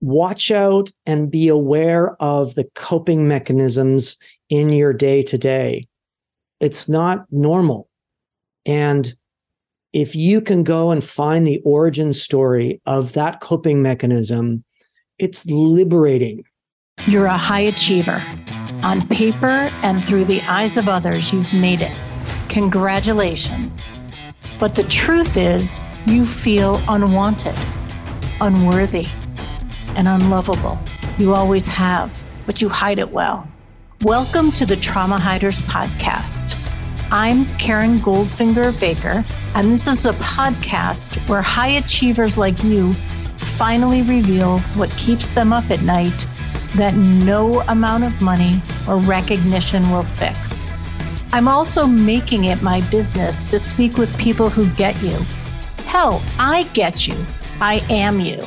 watch out and be aware of the coping mechanisms in your day to day. It's not normal. And if you can go and find the origin story of that coping mechanism, it's liberating. You're a high achiever. On paper and through the eyes of others, you've made it. Congratulations. But the truth is, you feel unwanted, unworthy, and unlovable. You always have, but you hide it well. Welcome to the Trauma Hiders Podcast. I'm Karen Goldfinger Baker, and this is a podcast where high achievers like you finally reveal what keeps them up at night that no amount of money or recognition will fix. I'm also making it my business to speak with people who get you. Hell, I get you. I am you.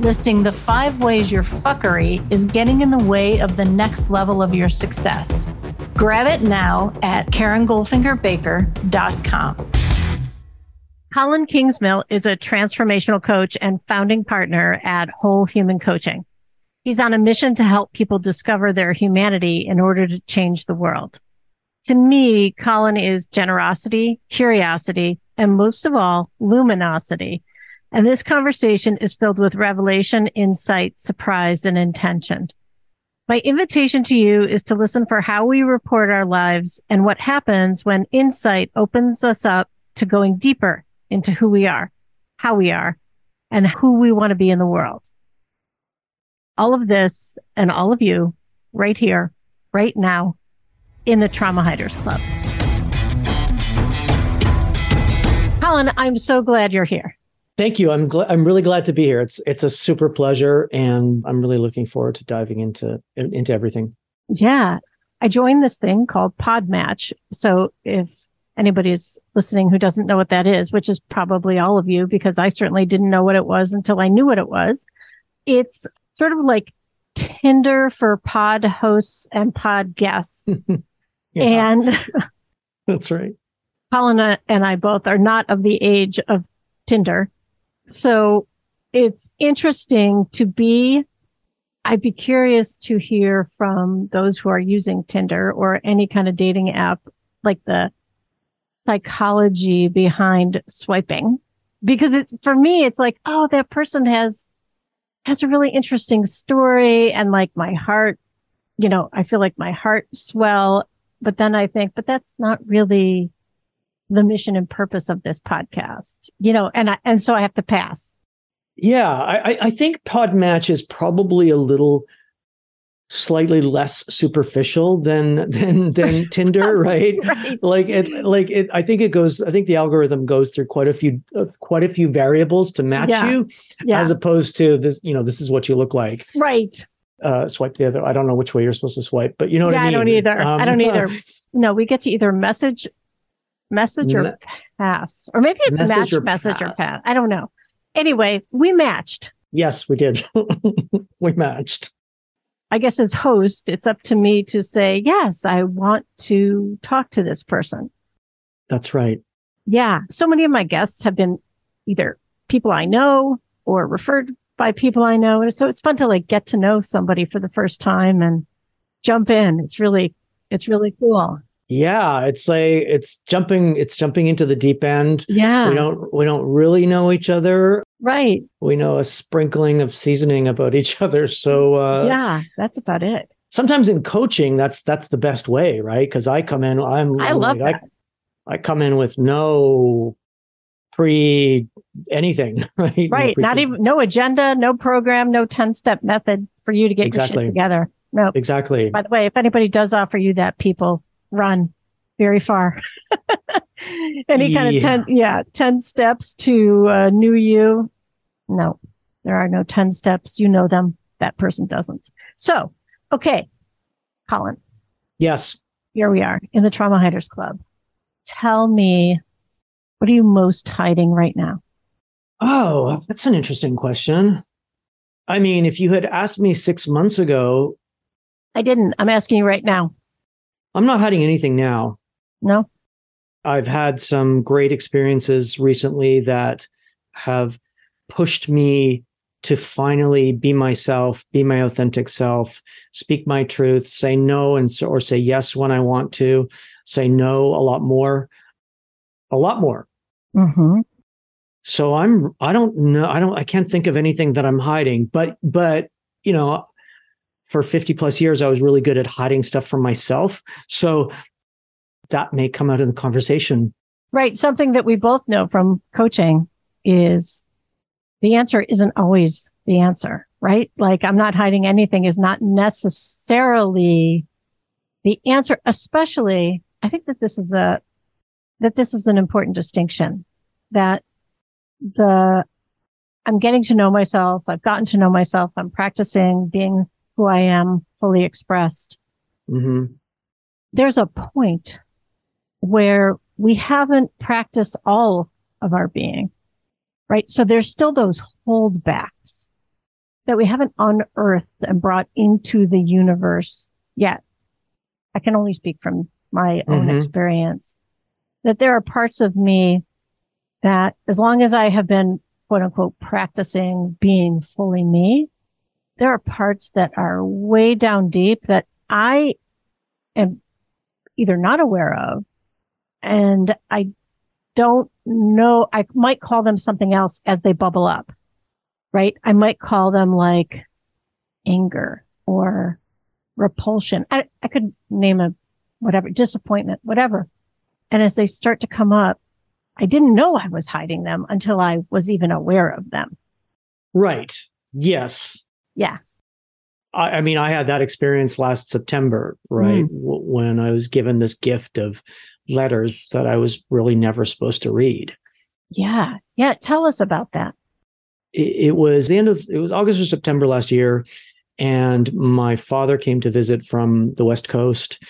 listing the five ways your fuckery is getting in the way of the next level of your success. Grab it now at KarenGoldfingerBaker.com. Colin Kingsmill is a transformational coach and founding partner at Whole Human Coaching. He's on a mission to help people discover their humanity in order to change the world. To me, Colin is generosity, curiosity, and most of all, luminosity and this conversation is filled with revelation, insight, surprise, and intention. My invitation to you is to listen for how we report our lives and what happens when insight opens us up to going deeper into who we are, how we are, and who we want to be in the world. All of this and all of you right here, right now in the Trauma Hiders Club. Colin, I'm so glad you're here. Thank you. I'm gl- I'm really glad to be here. It's it's a super pleasure, and I'm really looking forward to diving into into everything. Yeah, I joined this thing called PodMatch. So if anybody's listening who doesn't know what that is, which is probably all of you, because I certainly didn't know what it was until I knew what it was. It's sort of like Tinder for pod hosts and pod guests. And that's right. Paulina uh, and I both are not of the age of Tinder. So it's interesting to be, I'd be curious to hear from those who are using Tinder or any kind of dating app, like the psychology behind swiping. Because it's, for me, it's like, oh, that person has, has a really interesting story and like my heart, you know, I feel like my heart swell. But then I think, but that's not really the mission and purpose of this podcast, you know, and I, and so I have to pass. Yeah, I, I think PodMatch is probably a little slightly less superficial than than than Tinder, right? right? Like it, like it. I think it goes. I think the algorithm goes through quite a few, uh, quite a few variables to match yeah. you, yeah. as opposed to this. You know, this is what you look like, right? Uh, swipe the other. I don't know which way you're supposed to swipe, but you know what yeah, I mean. I don't either. Um, I don't either. No, we get to either message message or Me- pass, or maybe it's message match, or message pass. or pass. I don't know. Anyway, we matched. Yes, we did. we matched. I guess as host, it's up to me to say, yes, I want to talk to this person. That's right. Yeah. So many of my guests have been either people I know or referred by people I know. So it's fun to like get to know somebody for the first time and jump in. It's really, it's really cool. Yeah, it's like it's jumping it's jumping into the deep end. Yeah. We don't we don't really know each other. Right. We know a sprinkling of seasoning about each other. So uh Yeah, that's about it. Sometimes in coaching that's that's the best way, right? Cuz I come in I'm I love like, that. I, I come in with no pre anything, right? Right. No Not even no agenda, no program, no 10 step method for you to get exactly. your shit together. No. Exactly. By the way, if anybody does offer you that, people run very far. Any kind of 10, yeah, 10 steps to uh, new you. No, there are no 10 steps. You know them. That person doesn't. So, okay. Colin. Yes. Here we are in the Trauma Hiders Club. Tell me, what are you most hiding right now? Oh, that's an interesting question. I mean, if you had asked me six months ago, I didn't. I'm asking you right now. I'm not hiding anything now. No. I've had some great experiences recently that have pushed me to finally be myself, be my authentic self, speak my truth, say no and or say yes when I want to, say no a lot more, a lot more. Mm-hmm. So I'm I don't know I don't I can't think of anything that I'm hiding, but but you know for 50 plus years I was really good at hiding stuff from myself. So that may come out in the conversation. Right, something that we both know from coaching is the answer isn't always the answer, right? Like I'm not hiding anything is not necessarily the answer, especially I think that this is a, that this is an important distinction that the, I'm getting to know myself. I've gotten to know myself. I'm practicing being who I am fully expressed. Mm-hmm. There's a point where we haven't practiced all of our being right? So there's still those holdbacks that we haven't unearthed and brought into the universe yet. I can only speak from my own mm-hmm. experience that there are parts of me that as long as I have been quote unquote practicing being fully me, there are parts that are way down deep that I am either not aware of and I don't know. I might call them something else as they bubble up, right? I might call them like anger or repulsion. I, I could name a whatever, disappointment, whatever. And as they start to come up, I didn't know I was hiding them until I was even aware of them. Right. Yes. Yeah. I, I mean, I had that experience last September, right? Mm. W- when I was given this gift of letters that I was really never supposed to read. Yeah. Yeah. Tell us about that. It, it was the end of, it was August or September last year. And my father came to visit from the West Coast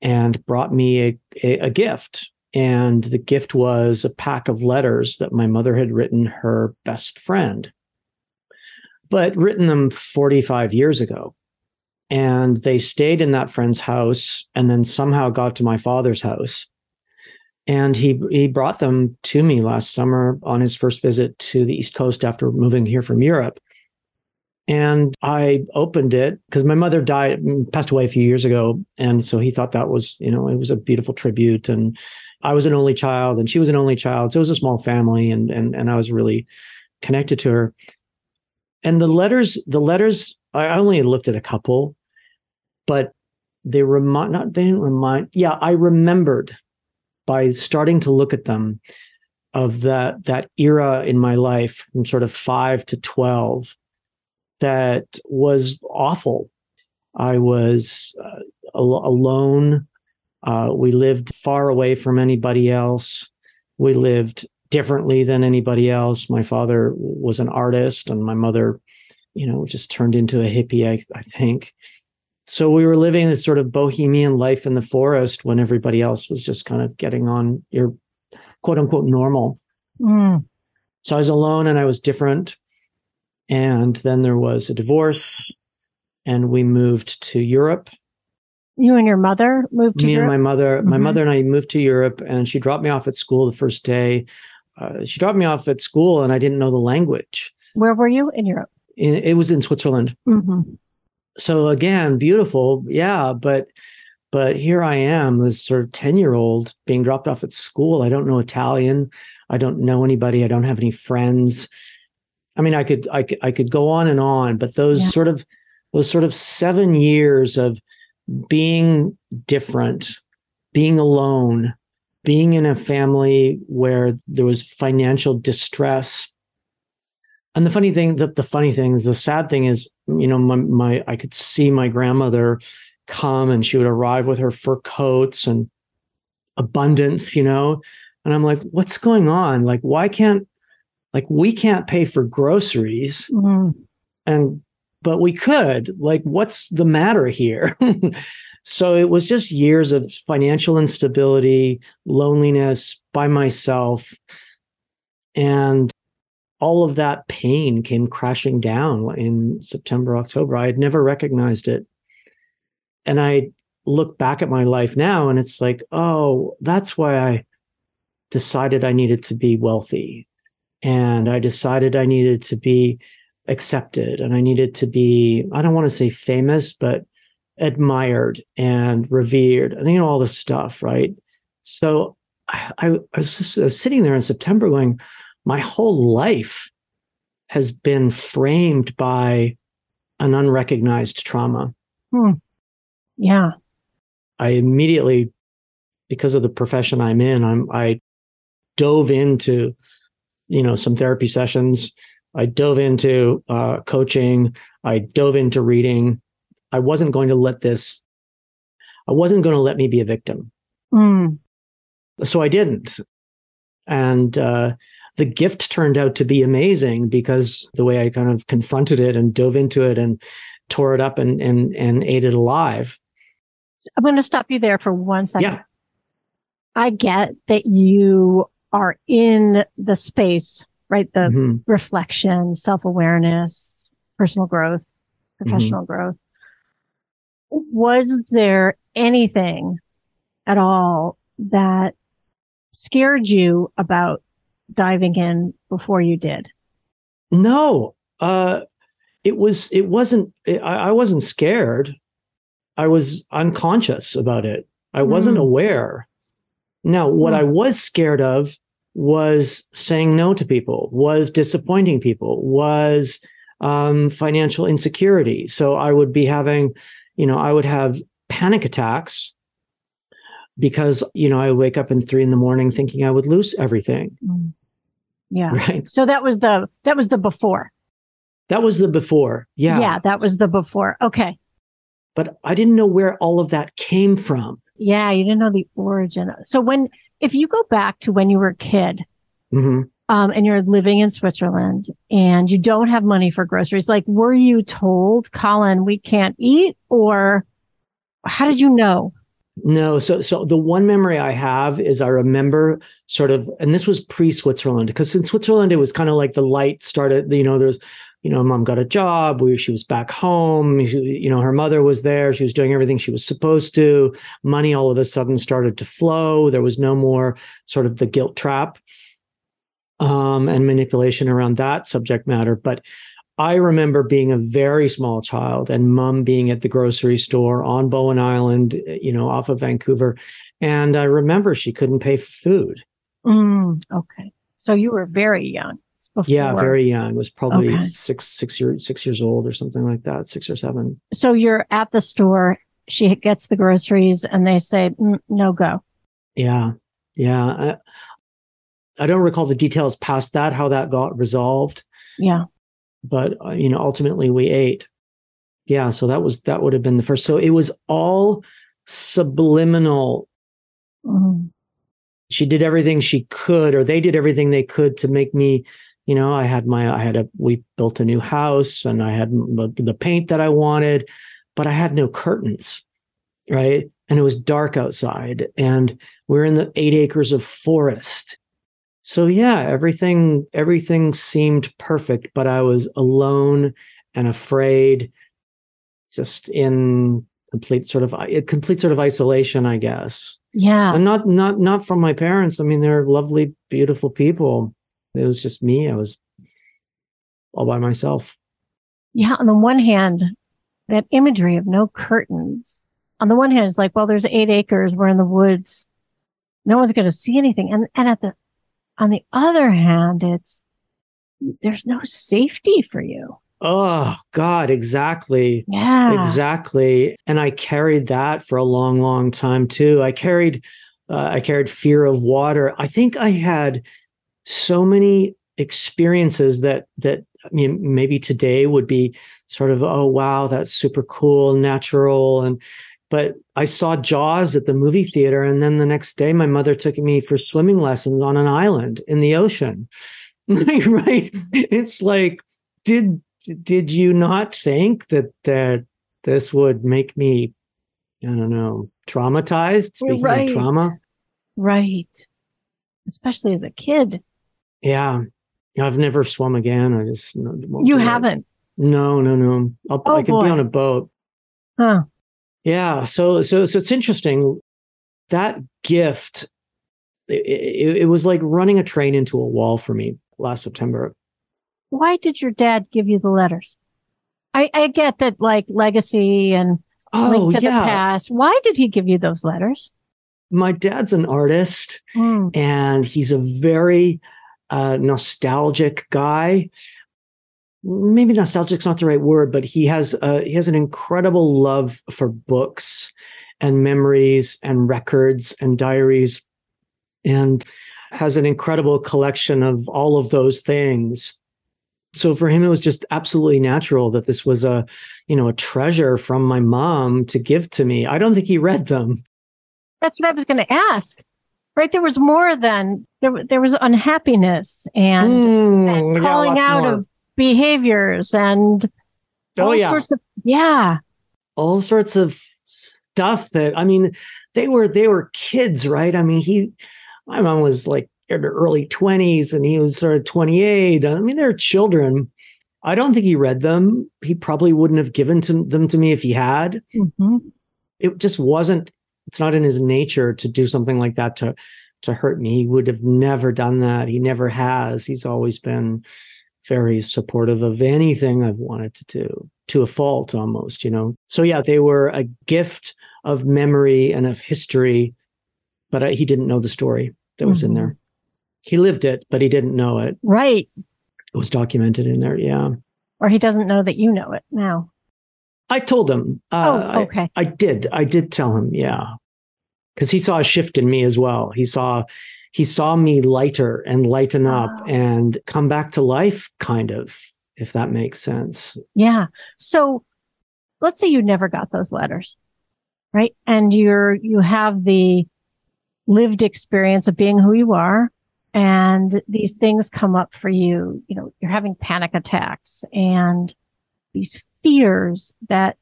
and brought me a, a, a gift. And the gift was a pack of letters that my mother had written her best friend, but written them 45 years ago and they stayed in that friend's house and then somehow got to my father's house and he he brought them to me last summer on his first visit to the East Coast after moving here from Europe. And I opened it because my mother died, passed away a few years ago, and so he thought that was, you know, it was a beautiful tribute. And I was an only child, and she was an only child, so it was a small family, and and and I was really connected to her. And the letters, the letters, I only looked at a couple, but they remind not they didn't remind. Yeah, I remembered by starting to look at them of that that era in my life from sort of 5 to 12 that was awful i was uh, al- alone uh, we lived far away from anybody else we lived differently than anybody else my father was an artist and my mother you know just turned into a hippie i, I think so we were living this sort of bohemian life in the forest when everybody else was just kind of getting on your quote unquote normal. Mm. So I was alone and I was different. And then there was a divorce and we moved to Europe. You and your mother moved to me Europe? and my mother. Mm-hmm. My mother and I moved to Europe and she dropped me off at school the first day. Uh, she dropped me off at school and I didn't know the language. Where were you in Europe? In, it was in Switzerland. Mm-hmm so again, beautiful, yeah, but but here I am, this sort of 10 year old being dropped off at school. I don't know Italian. I don't know anybody. I don't have any friends. I mean, I could, I could, I could go on and on, but those yeah. sort of, those sort of seven years of being different, being alone, being in a family where there was financial distress, and the funny thing, the, the funny thing, the sad thing is, you know, my, my I could see my grandmother come and she would arrive with her fur coats and abundance, you know. And I'm like, what's going on? Like, why can't like we can't pay for groceries mm. and but we could like what's the matter here so it was just years of financial instability, loneliness by myself. And all of that pain came crashing down in September, October. I had never recognized it. And I look back at my life now and it's like, oh, that's why I decided I needed to be wealthy. And I decided I needed to be accepted and I needed to be, I don't want to say famous, but admired and revered and, you know, all this stuff. Right. So I, I was just I was sitting there in September going, my whole life has been framed by an unrecognized trauma. Hmm. Yeah. I immediately, because of the profession I'm in, I'm I dove into, you know, some therapy sessions. I dove into uh, coaching. I dove into reading. I wasn't going to let this. I wasn't going to let me be a victim. Mm. So I didn't, and uh, the gift turned out to be amazing because the way I kind of confronted it and dove into it and tore it up and and and ate it alive I'm going to stop you there for one second. Yeah. I get that you are in the space, right? The mm-hmm. reflection, self awareness, personal growth, professional mm-hmm. growth. Was there anything at all that scared you about diving in before you did? No. Uh, it was, it wasn't, I, I wasn't scared. I was unconscious about it. I wasn't mm. aware. Now, what mm. I was scared of was saying no to people, was disappointing people, was um, financial insecurity. So I would be having, you know, I would have panic attacks because, you know, I wake up in three in the morning thinking I would lose everything. Mm. Yeah. Right. So that was the, that was the before. That was the before. Yeah. Yeah. That was the before. Okay but I didn't know where all of that came from. Yeah, you didn't know the origin. So when, if you go back to when you were a kid, mm-hmm. Um, and you're living in Switzerland and you don't have money for groceries, like, were you told, Colin, we can't eat, or how did you know? No, so so the one memory I have is I remember sort of, and this was pre Switzerland because in Switzerland it was kind of like the light started. You know, there's you know, mom got a job. We, she was back home. She, you know, her mother was there. She was doing everything she was supposed to. Money all of a sudden started to flow. There was no more sort of the guilt trap um, and manipulation around that subject matter. But I remember being a very small child and mom being at the grocery store on Bowen Island, you know, off of Vancouver. And I remember she couldn't pay for food. Mm, okay. So you were very young. Before. Yeah, very young. Was probably okay. six six years six years old or something like that, six or seven. So you're at the store. She gets the groceries, and they say mm, no go. Yeah, yeah. I, I don't recall the details past that, how that got resolved. Yeah, but uh, you know, ultimately we ate. Yeah, so that was that would have been the first. So it was all subliminal. Mm-hmm. She did everything she could, or they did everything they could to make me you know i had my i had a we built a new house and i had the paint that i wanted but i had no curtains right and it was dark outside and we're in the eight acres of forest so yeah everything everything seemed perfect but i was alone and afraid just in complete sort of complete sort of isolation i guess yeah and not not not from my parents i mean they're lovely beautiful people it was just me. I was all by myself. Yeah. On the one hand, that imagery of no curtains. On the one hand, it's like, well, there's eight acres. We're in the woods. No one's going to see anything. And, and at the, on the other hand, it's, there's no safety for you. Oh God, exactly. Yeah. Exactly. And I carried that for a long, long time too. I carried, uh, I carried fear of water. I think I had so many experiences that that I mean maybe today would be sort of oh wow that's super cool natural and but I saw Jaws at the movie theater and then the next day my mother took me for swimming lessons on an island in the ocean right it's like did did you not think that that this would make me I don't know, traumatized. Speaking right. of trauma. Right. Especially as a kid. Yeah. I've never swum again. I just You haven't. It. No, no, no. I'll, oh, I could boy. be on a boat. Huh. Yeah. So, so, so it's interesting. That gift, it, it, it was like running a train into a wall for me last September. Why did your dad give you the letters? I, I get that like legacy and oh, link to yeah. the past. Why did he give you those letters? My dad's an artist Mm. and he's a very uh, nostalgic guy. Maybe nostalgic's not the right word, but he has uh, he has an incredible love for books and memories and records and diaries, and has an incredible collection of all of those things. So for him, it was just absolutely natural that this was a, you know, a treasure from my mom to give to me. I don't think he read them. That's what I was going to ask. Right, there was more than there. There was unhappiness and, Mm, and calling lots out more. of behaviors and Oh, all yeah. sorts of yeah. all sorts of stuff that I mean, they were they were kids, right? I mean, he my mom was like in her early 20s and he was sort of 28. I mean, they're children. I don't think he read them. He probably wouldn't have given to them to me if he had. Mhm. It just wasn't it's not in his nature to do something like that to to hurt me. He would have never done that. He never has. He's always been very supportive of anything I've wanted to do to a fault almost, you know. So yeah, they were a gift of memory and of history, but I, he didn't know the story that was in Mhm. there. He lived it, but he didn't know it. Right, It was documented in there. Yeah. or he doesn't know that you know it now. I told him. Uh, oh, I- okay. I did. I did tell him, yeah. Cuz he saw a shift in me as well. He saw he saw me lighter and lighten up Wow. and come back to life kind of, if that makes sense. Yeah. So let's say you never got those letters, right? And you're, you have the lived experience of being who you are. And these things come up for you. You know, you're having panic attacks and these fears that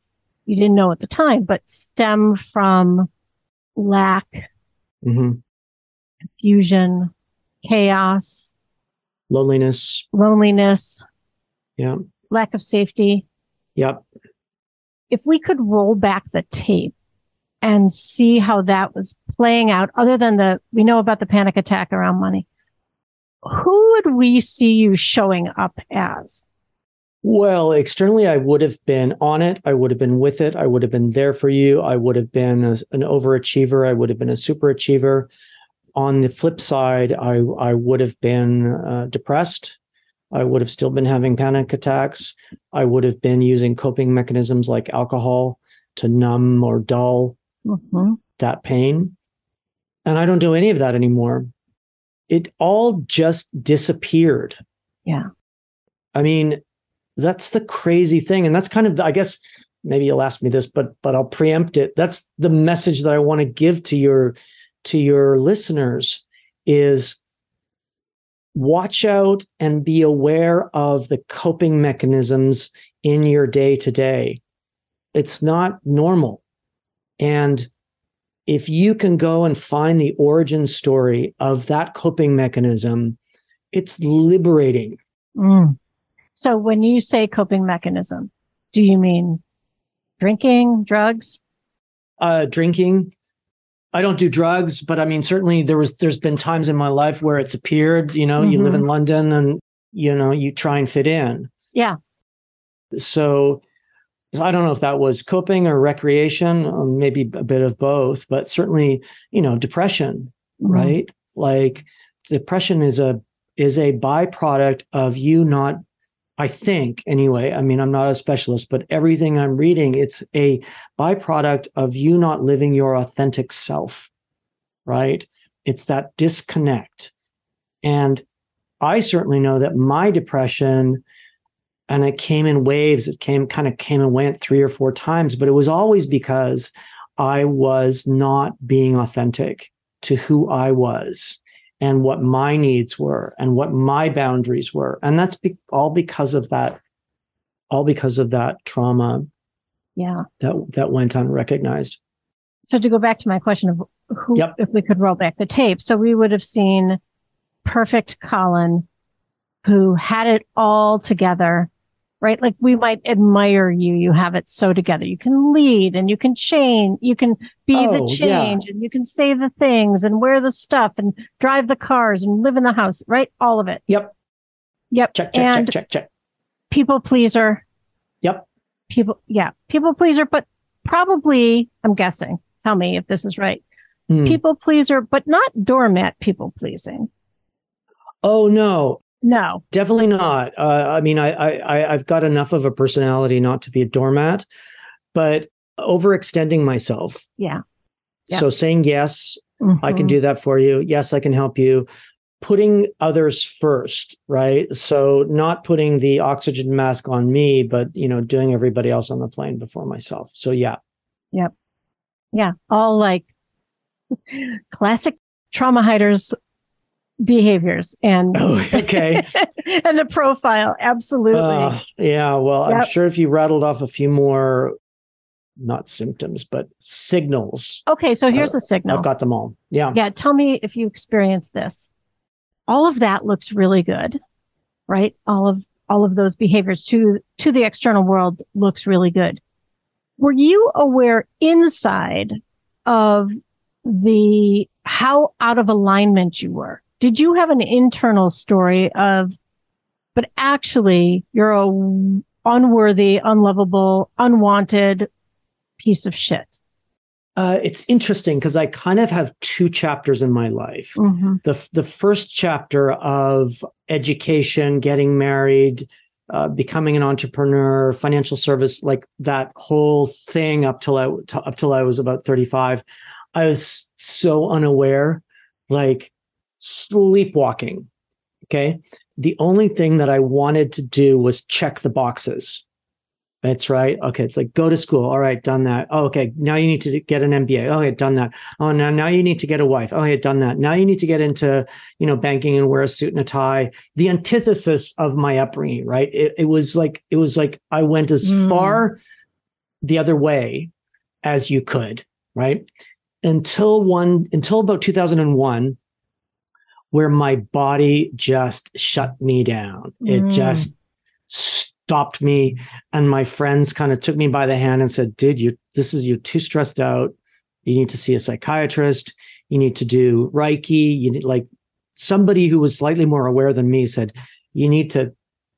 you didn't know at the time, but stem from lack, Mhm. Confusion, chaos, Loneliness. loneliness, Yeah. lack of safety. Yep. if we could roll back the tape and see how that was playing out, other than the, we know about the panic attack around money, who would we see you showing up as? Well, externally, I would have been on it. I would have been with it. I would have been there for you. I would have been a, an overachiever. I would have been a super achiever. On the flip side, I, I would have been uh, depressed. I would have still been having panic attacks. I would have been using coping mechanisms like alcohol to numb or dull Mm-hmm. that pain. And I don't do any of that anymore. It all just disappeared. Yeah. I mean, that's the crazy thing. And that's kind of, I guess, maybe you'll ask me this, but but I'll preempt it. That's the message that I want to give to your to your listeners is watch out and be aware of the coping mechanisms in your day to day. It's not normal. And if you can go and find the origin story of that coping mechanism, it's liberating. Mm. So when you say coping mechanism, do you mean drinking, drugs? Uh, drinking. I don't do drugs, but I mean, certainly there was, there's been times in my life where it's appeared, you know, you live in London and, you know, you try and fit in. Yeah. So I don't know if that was coping or recreation, or maybe a bit of both, but certainly, you know, depression, Mhm. right? Like depression is a is a byproduct of you not I think anyway, I mean I'm not a specialist, but everything I'm reading it's a byproduct of you not living your authentic self. Right? It's that disconnect. And I certainly know that my depression and it came in waves, it came kind of came and went three or four times, but it was always because I was not being authentic to who I was and what my needs were and what my boundaries were. And that's be- all because of that, all because of that trauma Yeah. that, that went unrecognized. so to go back to my question of who, Yep. if we could roll back the tape, so we would have seen perfect Colin who had it all together, right? Like we might admire you. You have it so together. You can lead and you can change. You can be the Oh, yeah. change and you can say the things and wear the stuff and drive the cars and live in the house, right? All of it. Yep. Yep. Check, check, and check, check, check. people pleaser. Yep. People, yeah, people pleaser, but probably, I'm guessing, tell me if this is right. Hmm. People pleaser, but not doormat people pleasing. Oh no, No. definitely not. Uh, I mean, I, I, I, I've got enough of a personality not to be a doormat, but overextending myself. Yeah. Yeah. So saying yes, I can Mhm. do that for you. Yes, I can help you. Putting others first, right? So not putting the oxygen mask on me, but you know, doing everybody else on the plane before myself. So yeah. Yep. Yeah. All like classic trauma hiders behaviors and Oh, okay. and the profile. Absolutely. Uh, yeah. Well, I'm sure if you rattled off a few more, not symptoms, but signals, okay. So here's a signal. I've got them all. Yeah. Yeah. Tell me if you experienced this. All of that looks really good, right? All of, all of those behaviors to, to the external world looks really good. Were you aware inside of the, how out of alignment you were? Did you have an internal story of, but actually you're a unworthy, unlovable, unwanted piece of shit? Uh, it's interesting because I kind of have two chapters in my life. Mm-hmm. the the first chapter of education, getting married, uh, becoming an entrepreneur, financial service, like that whole thing up till I t- up till I was about thirty five, I was so unaware, like sleepwalking. Okay, the only thing that I wanted to do was check the boxes. That's right. Okay. It's like go to school. All right, done that. Oh, okay. Now you need to get an MBA. Okay, done that. Oh, now now you need to get a wife. Okay, done that. Now you need to get into you know banking and wear a suit and a tie. The antithesis of my upbringing, right? It, it was like it was like I went as Mm. far the other way as you could, right? Until one until about two thousand and one, where my body just shut me down. It Mm. just stopped me and my friends kind of took me by the hand and said dude you this is you're too stressed out you need to see a psychiatrist you need to do reiki you need like somebody who was slightly more aware than me said you need to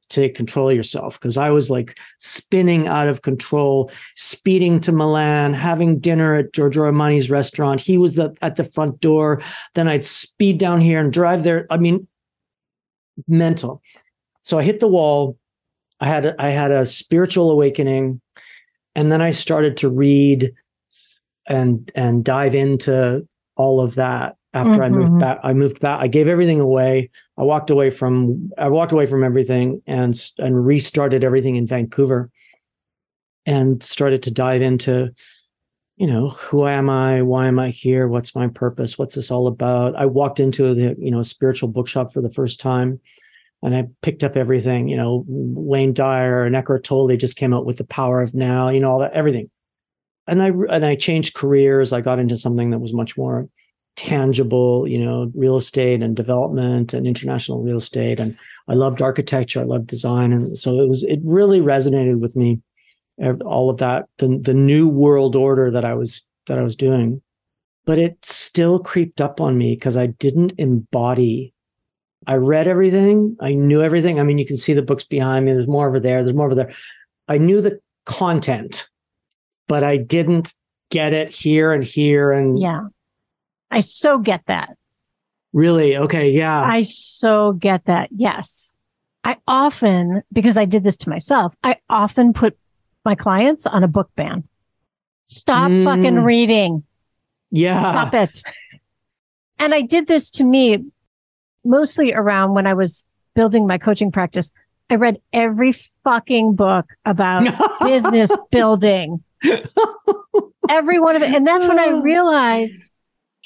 take control yourself because i was like spinning out of control speeding to milan having dinner at giorgio armani's restaurant. He was the, at the front door. Then i'd speed down here and drive there i mean mental. So i hit the wall. I had a, I had a spiritual awakening, and then I started to read and and dive into all of that. After I Mhm. moved back, I moved back. I gave everything away. I walked away from I walked away from everything and and restarted everything in Vancouver, and started to dive into, you know, who am I? Why am I here? What's my purpose? What's this all about? I walked into the you know spiritual bookshop for the first time and I picked up everything, you know, Wayne Dyer and Eckhart Tolle just came out with the power of now, you know, all that, everything. And I, and I changed careers. I got into something that was much more tangible, you know, real estate and development and international real estate. And I loved architecture. I loved design. And so it was, it really resonated with me, all of that, the, the new world order that I was, that I was doing. But it still creeped up on me because I didn't embody I read everything. I knew everything. I mean, you can see the books behind me. There's more over there. There's more over there. I knew the content, but I didn't get it here and here. And Yeah. I so get that. really, okay, yeah. I so get that. Yes. I often, because I did this to myself, I often put my clients on a book ban. Stop Mm. fucking reading. yeah. Stop it. And I did this to me mostly around when I was building my coaching practice. I read every fucking book about business building. Every one of it. And that's when I realized,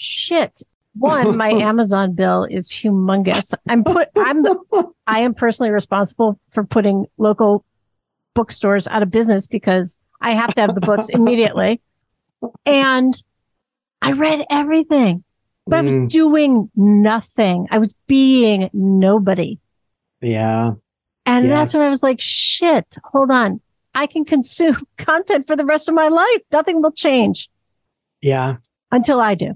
shit. One, my Amazon bill is humongous. I'm put, I'm, the I am personally responsible for putting local bookstores out of business because I have to have the books immediately. And I read everything, but I was Mm. doing nothing. I was being nobody. Yeah. And that's when I was like, shit, hold on. I can consume content for the rest of my life. Nothing will change Yeah. until I do.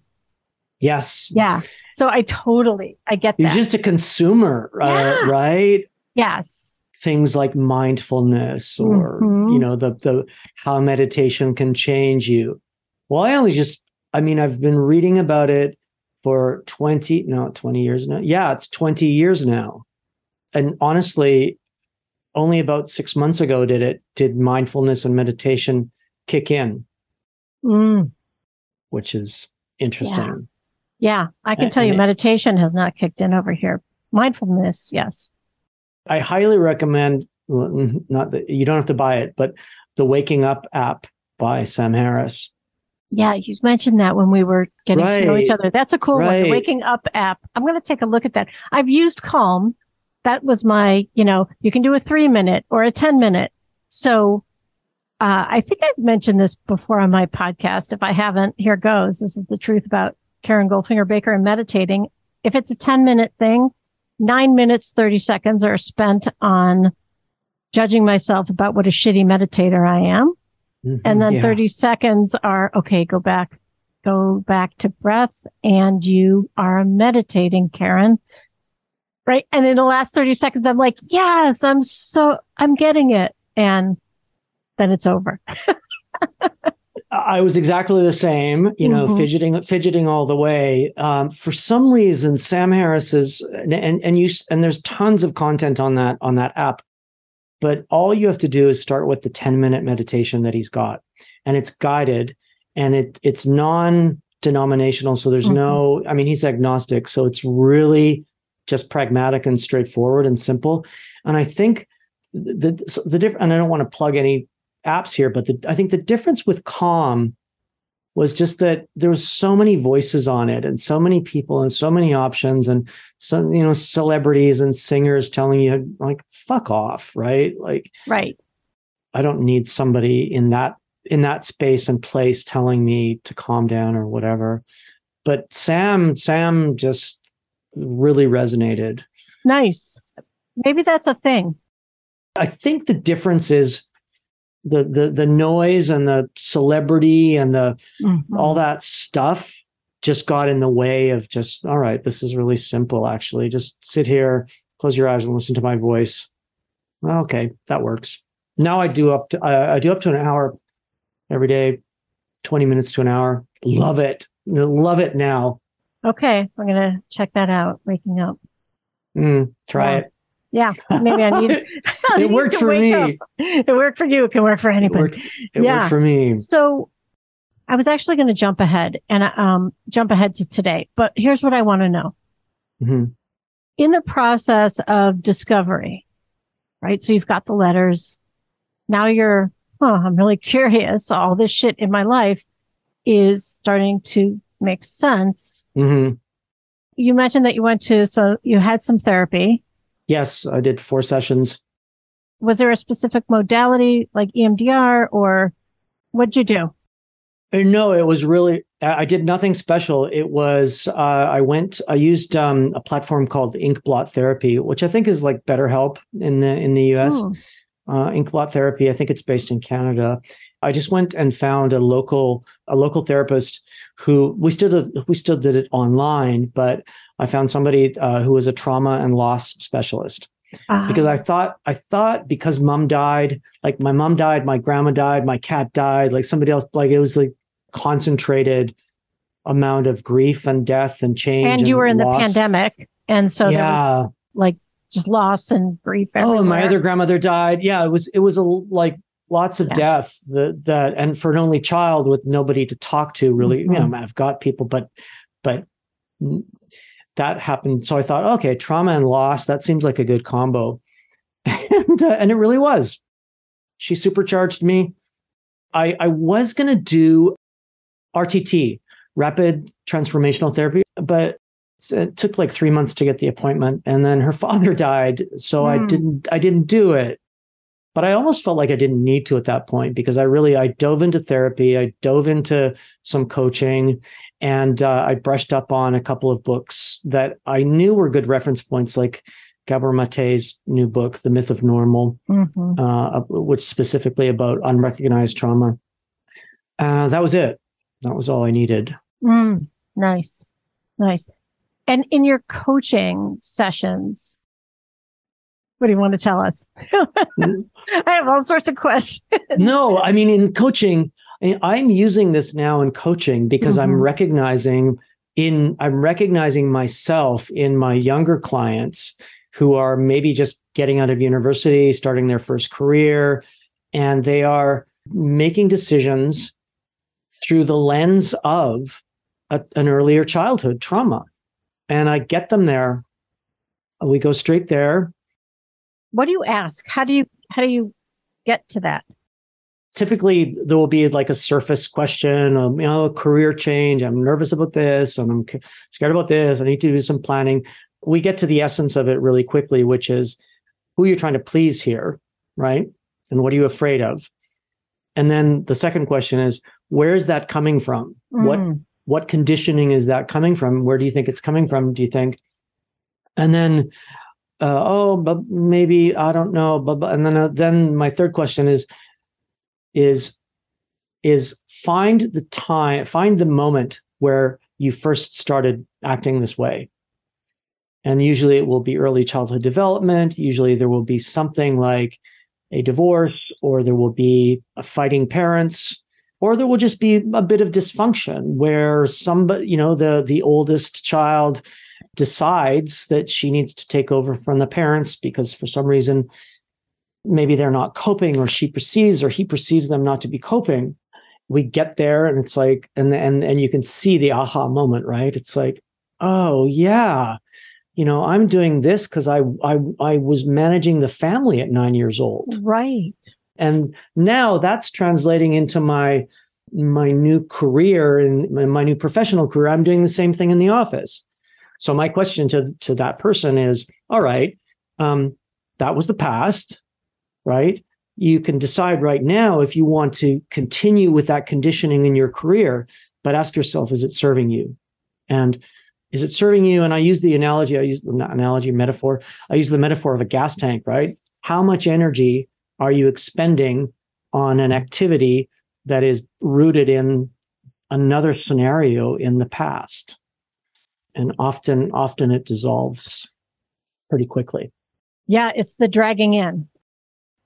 Yes. Yeah. So I totally, I get that. You're just a consumer, uh, right? yes. Things like mindfulness or, Mhm. you know, the, the, how meditation can change you. Well, I only just, I mean, I've been reading about it for 20, no, 20 years now. Yeah, it's 20 years now. And honestly, only about six months ago did it, did mindfulness and meditation kick in, Mm, which is interesting. yeah. I can tell you it- meditation has not kicked in over here. Mindfulness. Yes. I highly recommend mm, not that you don't have to buy it, but the Waking Up app by Sam Harris. Yeah. You mentioned that when we were getting to know each other. That's a cool one. The waking up app. I'm going to take a look at that. I've used Calm. That was my, you know, you can do a three minute or a 10 minute. So, uh, I think I've mentioned this before on my podcast. If I haven't, here goes. This is the truth about Karen Goldfinger Baker and meditating. If it's a 10 minute thing, nine minutes, 30 seconds are spent on judging myself about what a shitty meditator I am. Mm-hmm. And then Yeah. 30 seconds are, okay, go back, go back to breath and you are meditating, Karen. Right. And in the last 30 seconds, I'm like, yes, I'm so, I'm getting it. And then it's over. I was exactly the same, you know, Mhm. fidgeting, fidgeting all the way. Um, for some reason, Sam Harris is, and, and and you and there's tons of content on that on that app, but all you have to do is start with the 10 minute meditation that he's got, and it's guided, and it it's non denominational, so there's Mhm. no. I mean, he's agnostic, so it's really just pragmatic and straightforward and simple. And I think the the, so the different, and I don't want to plug any apps here, but the, I think the difference with Calm was just that there was so many voices on it and so many people and so many options and so you know celebrities and singers telling you like fuck off, right? Like Right. I don't need somebody in that in that space and place telling me to calm down or whatever. But Sam Sam just really resonated. Nice. Maybe that's a thing. I think the difference is the the the noise and the celebrity and the Mhm. all that stuff just got in the way of just all right this is really simple actually just sit here close your eyes and listen to my voice okay that works now i do up to I i do up to an hour every day 20 minutes to an hour love it love it now Okay. I'm going to check that out. Waking up. Mm, try Wow. it Yeah. Maybe I need, it I need worked for me up. It worked for you. It can work for it anybody. worked, it Yeah. worked for me So I was actually going to jump ahead and um, jump ahead to today, but here's what I want to know. Mhm. In the process of discovery, right? So you've got the letters. Now you're, oh, I'm really curious. All this shit in my life is starting to make sense. Mhm. You mentioned that you went to, so you had some therapy. Yes i did four sessions Was there a specific modality like EMDR or what'd you do? Uh, No, it was really. I did nothing special. It was. Uh, I went. I used um, a platform called Inkblot Therapy, which I think is like BetterHelp in the in the U.S. Hmm. Uh, Inkblot Therapy. I think it's based in Canada. I just went and found a local a local therapist who we still did, we still did it online, but I found somebody uh, who was a trauma and loss specialist Ah, because I thought I thought because mom died, like my mom died, my grandma died, my cat died, like somebody else, like it was like concentrated amount of grief and death and change. and you were in the pandemic. And so there was yeah. like just loss and grief. Oh, and my other grandmother died. Yeah, it was it was a like lots of Yeah. death that that and for an only child with nobody to talk to really you Mhm. know i've got people but but mm, that happened so i thought okay trauma and loss that seems like a good combo and uh, and it really was she supercharged me i i was going to do rtt rapid transformational therapy but it took like 3 months to get the appointment and then her father died so i Hmm. didn't i didn't do it but I almost felt like I didn't need to at that point because I really I dove into therapy, I dove into some coaching, and uh, I brushed up on a couple of books that I knew were good reference points, like Gabor Mate's new book, The Myth of Normal, mm-hmm. uh, which specifically about unrecognized trauma. Uh, that was it. That was all I needed. Mm, nice, nice. And in your coaching sessions, what do you want to tell us? I have all sorts of questions. no, I mean, in coaching, I'm using this now in coaching because mm-hmm. I'm recognizing in I'm recognizing myself in my younger clients who are maybe just getting out of university, starting their first career, and they are making decisions through the lens of a, an earlier childhood trauma. And I get them there. We go straight there what do you ask? How do you how do you get to that? Typically, there will be like a surface question, of, you know, a career change. I'm nervous about this, and I'm scared about this. I need to do some planning. We get to the essence of it really quickly, which is who you're trying to please here, right? And what are you afraid of? And then the second question is, where is that coming from? Mm. What what conditioning is that coming from? Where do you think it's coming from? Do you think? And then uh, oh, but maybe I don't know. But, but and then uh, then my third question is is is find the time, find the moment where you first started acting this way. And usually it will be early childhood development. Usually there will be something like a divorce, or there will be a fighting parents, or there will just be a bit of dysfunction where somebody, you know, the the oldest child decides that she needs to take over from the parents because for some reason maybe they're not coping or she perceives or he perceives them not to be coping. We get there and it's like and and and you can see the aha moment right? It's like oh yeah you know i'm doing this because I, I i was managing the family at nine years old. Right. And now that's translating into my my new career and my new professional career. I'm doing the same thing in the office so my question to, to that person is, all right, um, that was the past, right? You can decide right now if you want to continue with that conditioning in your career, but ask yourself, is it serving you? And is it serving you? And I use the analogy, I use the analogy metaphor, I use the metaphor of a gas tank, right? How much energy are you expending on an activity that is rooted in another scenario in the past? And often often it dissolves pretty quickly yeah it's the dragging in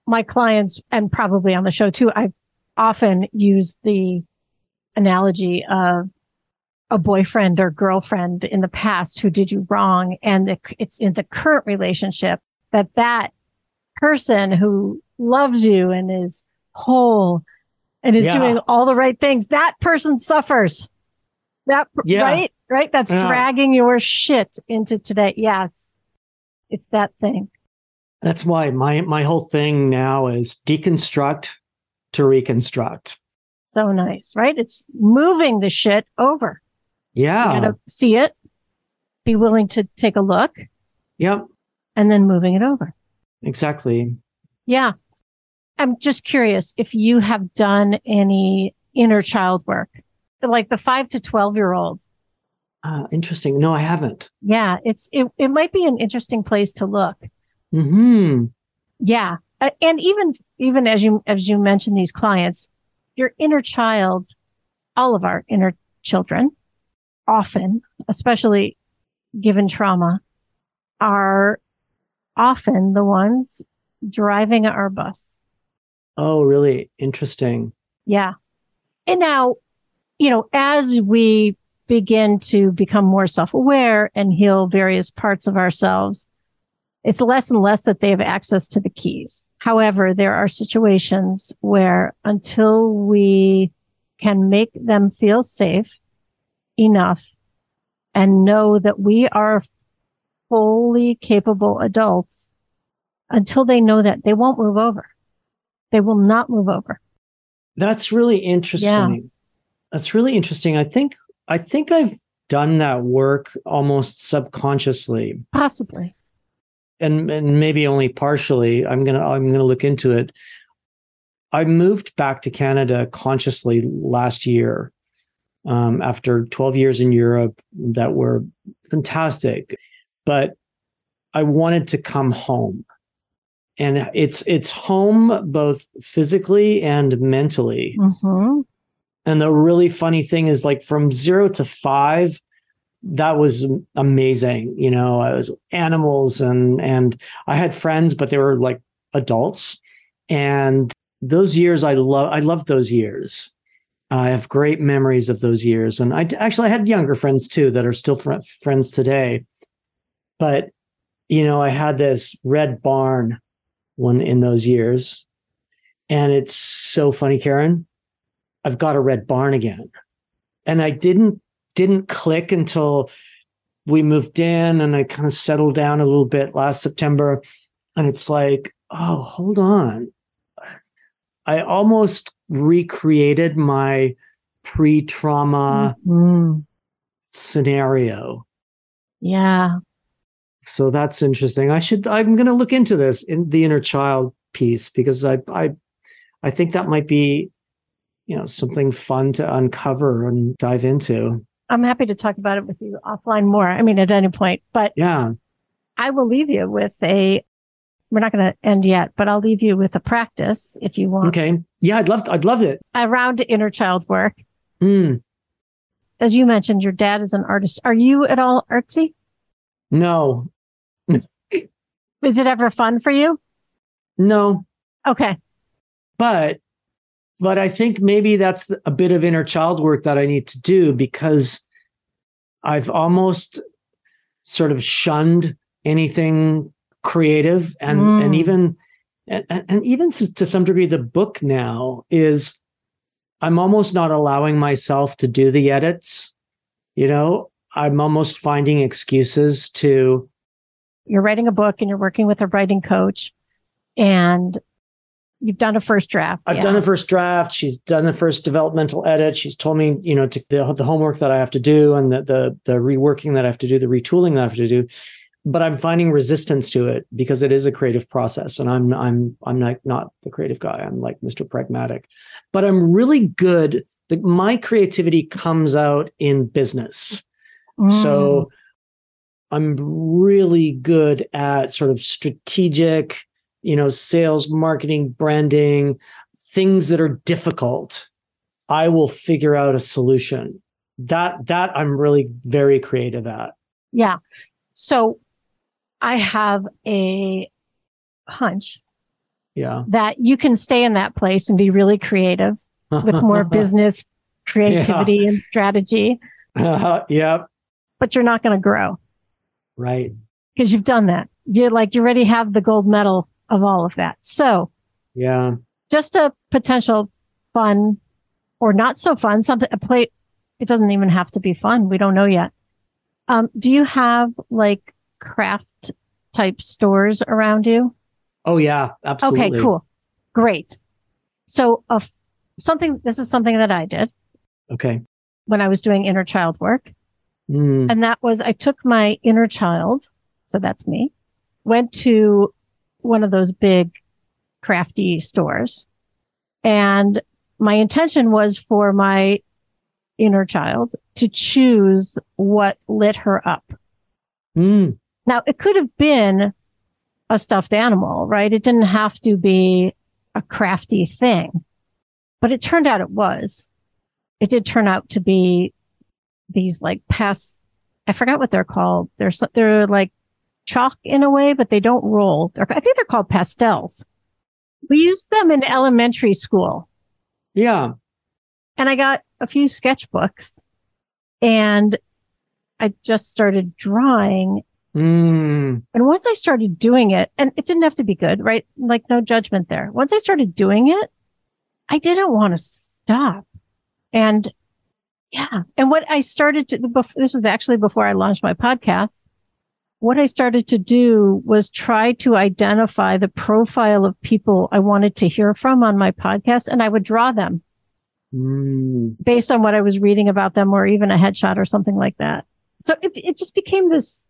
my clients and probably on the show too i often use the analogy of a boyfriend or girlfriend in the past who did you wrong and the, it's in the current relationship that that person who loves you and is whole and is yeah. doing all the right things that person suffers that yeah. right right? That's yeah. dragging your shit into today. Yes. It's that thing. That's why my my whole thing now is deconstruct to reconstruct. So nice, right? It's moving the shit over. Yeah. You gotta see it, be willing to take a look. Yep. And then moving it over. Exactly. Yeah. I'm just curious if you have done any inner child work, like the five to 12 year old uh, interesting. No, I haven't. Yeah, it's it. It might be an interesting place to look. Hmm. Yeah, uh, and even even as you as you mentioned these clients, your inner child, all of our inner children, often, especially given trauma, are often the ones driving our bus. Oh, really? Interesting. Yeah. And now, you know, as we begin to become more self-aware and heal various parts of ourselves, it's less and less that they have access to the keys. However, there are situations where until we can make them feel safe enough and know that we are fully capable adults, until they know that they won't move over. They will not move over. That's really interesting. Yeah. That's really interesting. I think I think I've done that work almost subconsciously. Possibly. and and maybe only partially. I'm gonna I'm gonna look into it. I moved back to Canada consciously last year um, after 12 years in Europe that were fantastic, but I wanted to come home. And it's it's home both physically and mentally. Mm-hmm. And the really funny thing is like from 0 to 5 that was amazing. You know, I was animals and and I had friends but they were like adults and those years I love I loved those years. I have great memories of those years, and I actually I had younger friends too that are still fr- friends today. But you know, I had this red barn one in those years, and it's so funny, Karen. I've got a red barn again, and I didn't didn't click until we moved in, and I kind of settled down a little bit last September, and it's like, oh, hold on, I almost recreated my pre-trauma mm-hmm. scenario. Yeah. So that's interesting. I should I'm going to look into this in the inner child piece because I I I think that might be you know something fun to uncover and dive into. I'm happy to talk about it with you offline more. I mean at any point, but Yeah. I will leave you with a we're not going to end yet, but I'll leave you with a practice if you want. Okay. Yeah, I'd love I'd love it. Around inner child work. Mm. As you mentioned, your dad is an artist. Are you at all artsy? No. is it ever fun for you? No. Okay. But but I think maybe that's a bit of inner child work that I need to do because I've almost sort of shunned anything creative and Mm. and even and, and even to, to some degree the book now is i'm almost not allowing myself to do the edits you know i'm almost finding excuses to You're writing a book and you're working with a writing coach and you've done a first draft. i've Yeah. done a first draft she's done the first developmental edit she's told me you know to the, the homework that i have to do and the, the the reworking that i have to do the retooling that i have to do but i'm finding resistance to it because it is a creative process and i'm i'm i'm like not the creative guy i'm like mr pragmatic but i'm really good the, my creativity comes out in business Mm. so i'm really good at sort of strategic you know sales marketing branding things that are difficult i will figure out a solution. That that i'm really very creative at. Yeah. So I have a hunch yeah. that you can stay in that place and be really creative with more business creativity and strategy, yep. But you're not going to grow. Right. Because you've done that. You're like, you already have the gold medal of all of that. So yeah just a potential fun or not so fun, something, a plate. It doesn't even have to be fun. We don't know yet. Um, do you have like craft type stores around you? oh yeah absolutely Okay, cool. Great. So, uh, something, this is something that I did okay when I was doing inner child work. Mm, And that was I took my inner child. So that's me went to one of those big crafty stores and my intention was for my inner child to choose what lit her up. mm, Now it could have been a stuffed animal, right? It didn't have to be a crafty thing, but it turned out it was. It did turn out to be these like past, I forgot what they're called. They're, they're like chalk in a way, but they don't roll. They're, I think they're called pastels. We used them in elementary school yeah and I got a few sketchbooks and I just started drawing mm, And once I started doing it, and it didn't have to be good, right? Like no judgment there. Once I started doing it, I didn't want to stop. And yeah. And what I started to, this was actually before I launched my podcast. What I started to do was try to identify the profile of people I wanted to hear from on my podcast and I would draw them mm. based on what I was reading about them or even a headshot or something like that. So it, it just became this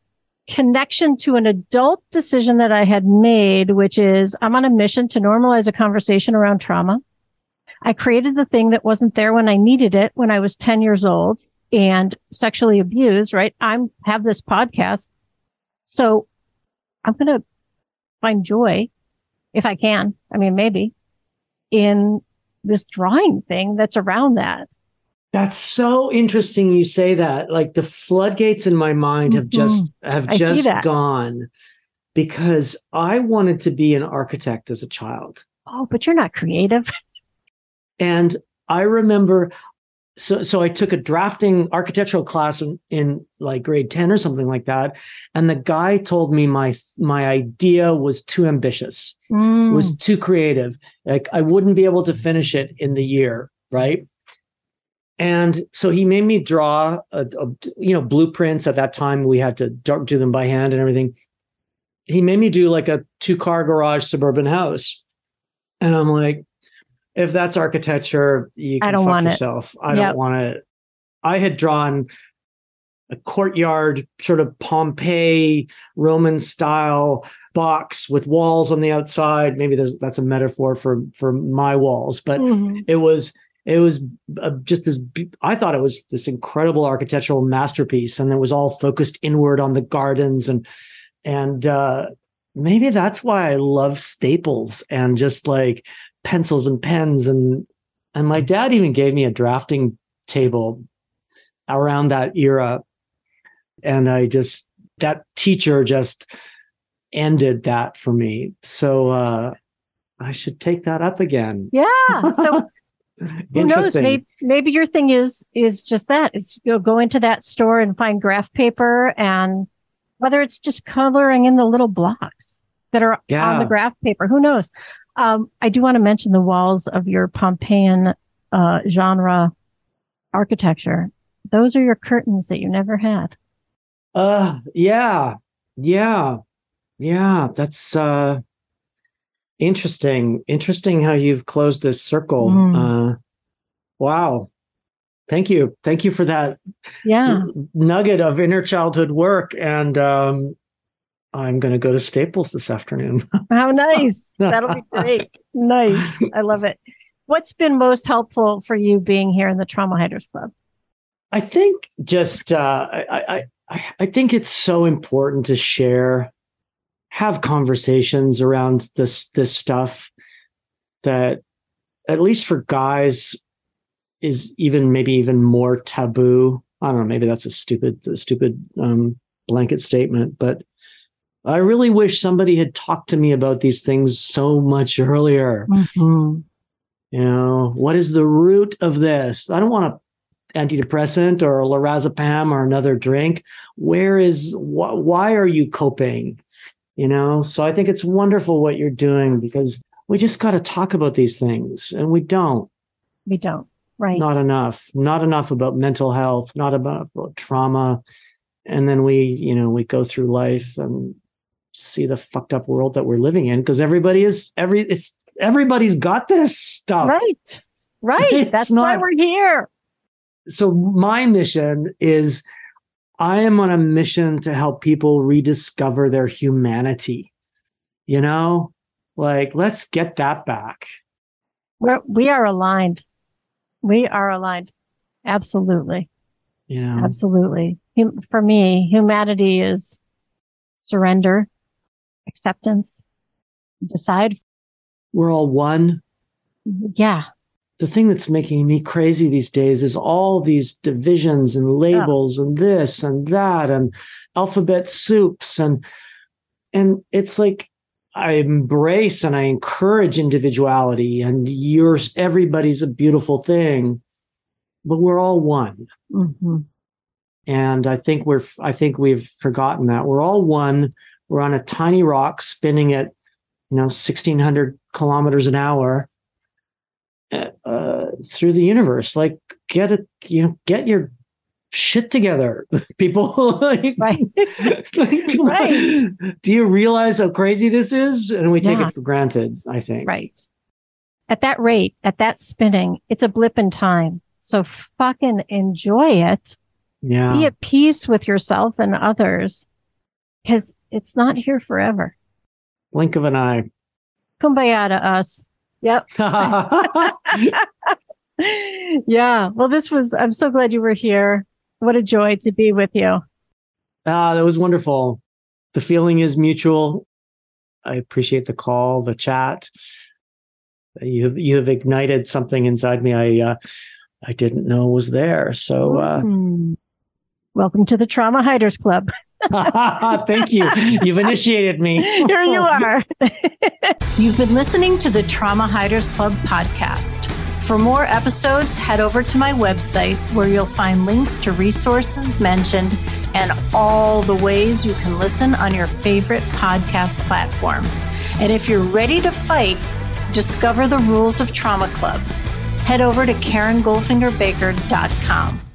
connection to an adult decision that I had made, which is I'm on a mission to normalize a conversation around trauma. I created the thing that wasn't there when I needed it when I was 10 years old and sexually abused, right? I'm have this podcast. So I'm going to find joy if I can. I mean, maybe in this drawing thing that's around that. That's so interesting you say that. Like the floodgates in my mind have mm-hmm. just have I just gone because I wanted to be an architect as a child. Oh, but you're not creative. And I remember so so I took a drafting architectural class in, in, like grade 10 or something like that. And the guy told me my my idea was too ambitious. Mm. was too creative. Like I wouldn't be able to finish it in the year right? And so he made me draw a, a you know blueprints. At that time we had to do them by hand and everything. He made me do like a two car garage suburban house. And I'm like if that's architecture, you can I don't fuck want yourself. It. I yep. don't want it. I had drawn a courtyard, sort of Pompeii Roman style box with walls on the outside. Maybe there's that's a metaphor for for my walls, but mm-hmm. it was it was uh, just this. I thought it was this incredible architectural masterpiece, and it was all focused inward on the gardens and and uh, maybe that's why I love Staples and just like pencils and pens and and my dad even gave me a drafting table around that era. And i just that teacher just ended that for me. So uh i should take that up again. Yeah so who knows? Maybe, maybe your thing is is just that. It's you'll go into that store and find graph paper and whether it's just coloring in the little blocks that are yeah. on the graph paper who knows um, I do want to mention the walls of your Pompeian uh, genre architecture. Those are your curtains that you never had. Uh, yeah, yeah, yeah. That's uh, interesting. Interesting how you've closed this circle. Mm. Uh, wow. Thank you. Thank you for that. Yeah. Nugget of inner childhood work. And um, I'm going to go to Staples this afternoon. How nice. That'll be great. nice. I love it. What's been most helpful for you being here in the Trauma Hiders Club? I think just, uh, I, I, I think it's so important to share, have conversations around this, this stuff that at least for guys is even maybe even more taboo. I don't know. Maybe that's a stupid, a stupid um, blanket statement, but I really wish somebody had talked to me about these things so much earlier. Mm-hmm. You know, what is the root of this? I don't want a antidepressant or lorazepam or another drink. Where is wh- why are you coping? You know, so I think it's wonderful what you're doing because we just got to talk about these things and we don't. We don't. Right. Not enough. Not enough about mental health, not about, about trauma. And then we, you know, we go through life and see the fucked up world that we're living in because everybody is every it's everybody's got this stuff. Right. Right. It's That's not, why we're here. So my mission is I am on a mission to help people rediscover their humanity. You know, like let's get that back. We're, we are aligned. We are aligned. Absolutely. You know, absolutely. For me, humanity is surrender acceptance, decide. We're all one. Yeah. The thing that's making me crazy these days is all these divisions and labels and this and that and alphabet soups and and it's like I embrace and I encourage individuality and yours everybody's a beautiful thing but we're all one mm-hmm. and I think we're I think we've forgotten that we're all one we're on a tiny rock spinning at, you know, 1600 kilometers an hour uh, through the universe. Like, get it, you know, get your shit together, people. like, right. like, right. Do you realize how crazy this is? And we take yeah. it for granted, I think. Right. At that rate, at that spinning, it's a blip in time. So fucking enjoy it. Yeah. Be at peace with yourself and others because it's not here forever. Blink of an eye. Kumbaya to us. Yep. yeah. Well, this was, I'm so glad you were here. What a joy to be with you. Ah, that was wonderful. The feeling is mutual. I appreciate the call, the chat. You have you have ignited something inside me. I uh, I didn't know was there. So uh, mm. welcome to the Trauma Hiders Club. Thank you. You've initiated me. Here you oh. are. You've been listening to the Trauma Hiders Club podcast. For more episodes, head over to my website where you'll find links to resources mentioned and all the ways you can listen on your favorite podcast platform. And if you're ready to fight, discover the rules of Trauma Club. Head over to KarenGoldfingerBaker.com.